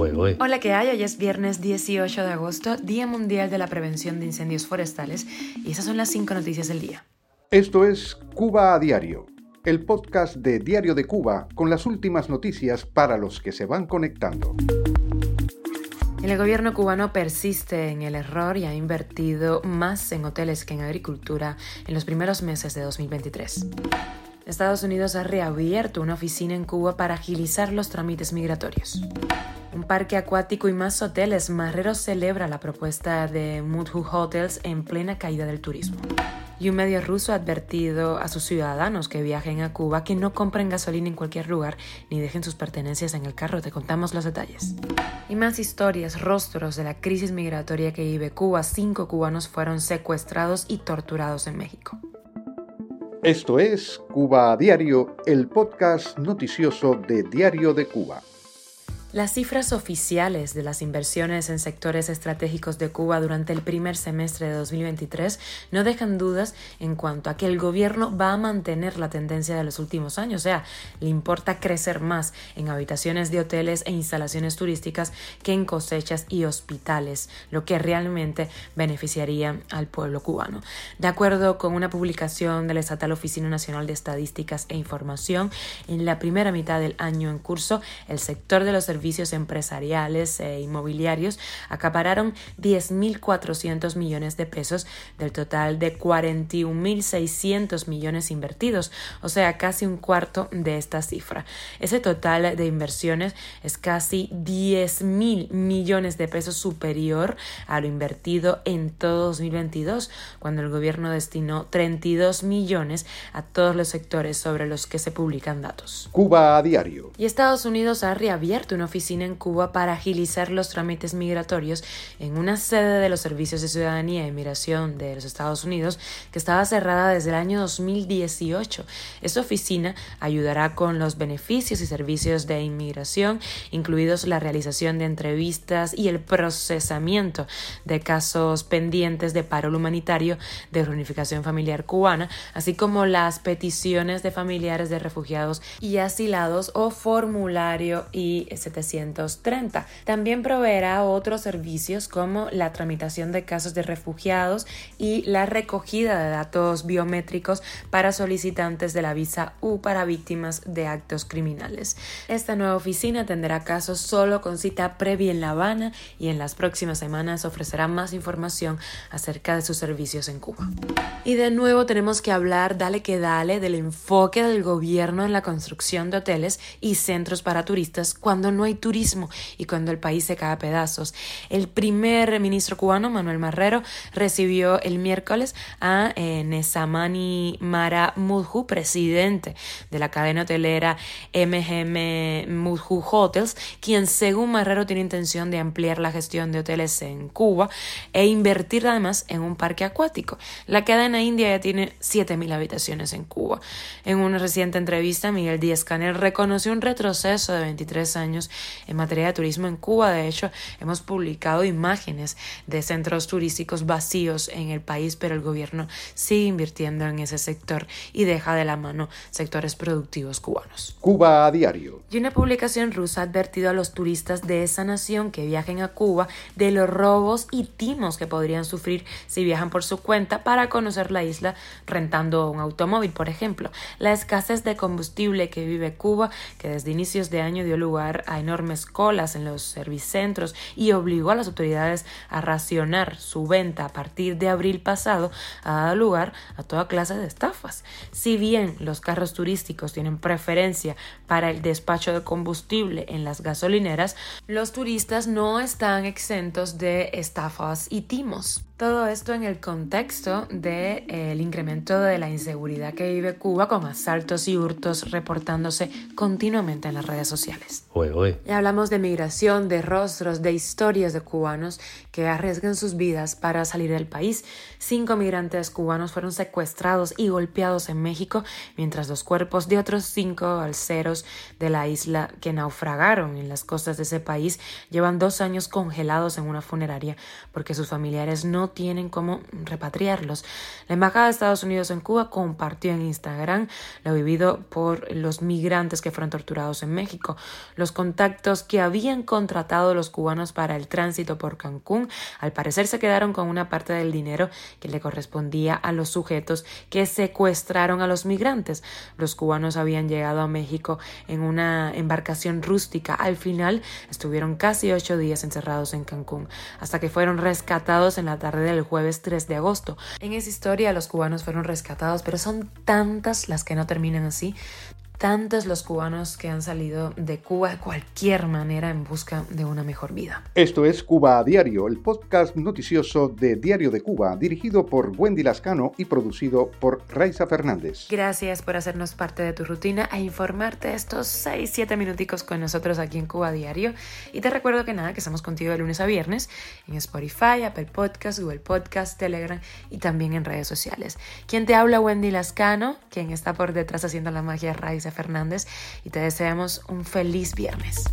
Hola, ¿qué hay? Hoy es viernes 18 de agosto, Día Mundial de la Prevención de Incendios Forestales, y esas son las cinco noticias del día. Esto es Cuba a Diario, el podcast de Diario de Cuba con las últimas noticias para los que se van conectando. El gobierno cubano persiste en el error y ha invertido más en hoteles que en agricultura en los primeros meses de 2023. Estados Unidos ha reabierto una oficina en Cuba para agilizar los trámites migratorios. Un parque acuático y más hoteles, Marrero celebra la propuesta de Mudhu Hotels en plena caída del turismo. Y un medio ruso ha advertido a sus ciudadanos que viajen a Cuba que no compren gasolina en cualquier lugar ni dejen sus pertenencias en el carro. Te contamos los detalles. Y más historias, rostros de la crisis migratoria que vive Cuba. Cinco cubanos fueron secuestrados y torturados en México. Esto es Cuba a Diario, el podcast noticioso de Diario de Cuba. Las cifras oficiales de las inversiones en sectores estratégicos de Cuba durante el primer semestre de 2023 no dejan dudas en cuanto a que el gobierno va a mantener la tendencia de los últimos años, o sea, le importa crecer más en habitaciones de hoteles e instalaciones turísticas que en cosechas y hospitales, lo que realmente beneficiaría al pueblo cubano. De acuerdo con una publicación de la Estatal Oficina Nacional de Estadísticas e Información, en la primera mitad del año en curso, el sector de los servicios servicios empresariales e inmobiliarios acapararon 10.400 millones de pesos del total de 41.600 millones invertidos, o sea, casi un cuarto de esta cifra. Ese total de inversiones es casi 10.000 millones de pesos superior a lo invertido en todo 2022, cuando el gobierno destinó 32 millones a todos los sectores sobre los que se publican datos. Cuba a diario. Y Estados Unidos ha reabierto una oficina en Cuba para agilizar los trámites migratorios en una sede de los Servicios de Ciudadanía y Migración de los Estados Unidos que estaba cerrada desde el año 2018. Esta oficina ayudará con los beneficios y servicios de inmigración, incluidos la realización de entrevistas y el procesamiento de casos pendientes de paro humanitario de reunificación familiar cubana, así como las peticiones de familiares de refugiados y asilados o formulario y 730. También proveerá otros servicios como la tramitación de casos de refugiados y la recogida de datos biométricos para solicitantes de la visa U para víctimas de actos criminales. Esta nueva oficina tendrá casos solo con cita previa en La Habana y en las próximas semanas ofrecerá más información acerca de sus servicios en Cuba. Y de nuevo tenemos que hablar, dale que dale, del enfoque del gobierno en la construcción de hoteles y centros para turistas cuando no hay turismo y cuando el país se cae a pedazos. El primer ministro cubano, Manuel Marrero, recibió el miércoles a eh, Nesamani Mara Mudhu, presidente de la cadena hotelera MGM Mudhu Hotels, quien según Marrero tiene intención de ampliar la gestión de hoteles en Cuba e invertir además en un parque acuático. La cadena india ya tiene 7.000 habitaciones en Cuba. En una reciente entrevista, Miguel Díaz Canel reconoció un retroceso de 23 años en materia de turismo en Cuba. De hecho, hemos publicado imágenes de centros turísticos vacíos en el país, pero el gobierno sigue invirtiendo en ese sector y deja de la mano sectores productivos cubanos. Cuba a diario. Y una publicación rusa ha advertido a los turistas de esa nación que viajen a Cuba de los robos y timos que podrían sufrir si viajan por su cuenta para conocer la isla rentando un automóvil, por ejemplo. La escasez de combustible que vive Cuba, que desde inicios de año dio lugar a enormes colas en los servicentros y obligó a las autoridades a racionar su venta a partir de abril pasado, ha dado lugar a toda clase de estafas. Si bien los carros turísticos tienen preferencia para el despacho de combustible en las gasolineras, los turistas no están exentos de estafas y timos. Todo esto en el contexto del de, eh, incremento de la inseguridad que vive Cuba con asaltos y hurtos reportándose continuamente en las redes sociales. Y hablamos de migración, de rostros, de historias de cubanos que arriesgan sus vidas para salir del país. Cinco migrantes cubanos fueron secuestrados y golpeados en México, mientras los cuerpos de otros cinco alceros de la isla que naufragaron en las costas de ese país llevan dos años congelados en una funeraria porque sus familiares no tienen cómo repatriarlos. La Embajada de Estados Unidos en Cuba compartió en Instagram lo vivido por los migrantes que fueron torturados en México. Los que habían contratado los cubanos para el tránsito por Cancún, al parecer se quedaron con una parte del dinero que le correspondía a los sujetos que secuestraron a los migrantes. Los cubanos habían llegado a México en una embarcación rústica. Al final estuvieron casi ocho días encerrados en Cancún, hasta que fueron rescatados en la tarde del jueves 3 de agosto. En esa historia los cubanos fueron rescatados, pero son tantas las que no terminan así tantos los cubanos que han salido de Cuba de cualquier manera en busca de una mejor vida. Esto es Cuba a Diario, el podcast noticioso de Diario de Cuba, dirigido por Wendy Lascano y producido por Raiza Fernández. Gracias por hacernos parte de tu rutina e informarte estos 6-7 minuticos con nosotros aquí en Cuba a Diario. Y te recuerdo que nada, que estamos contigo de lunes a viernes en Spotify, Apple Podcasts, Google Podcasts, Telegram y también en redes sociales. Quien te habla, Wendy Lascano, quien está por detrás haciendo la magia Raiza Fernández y te deseamos un feliz viernes.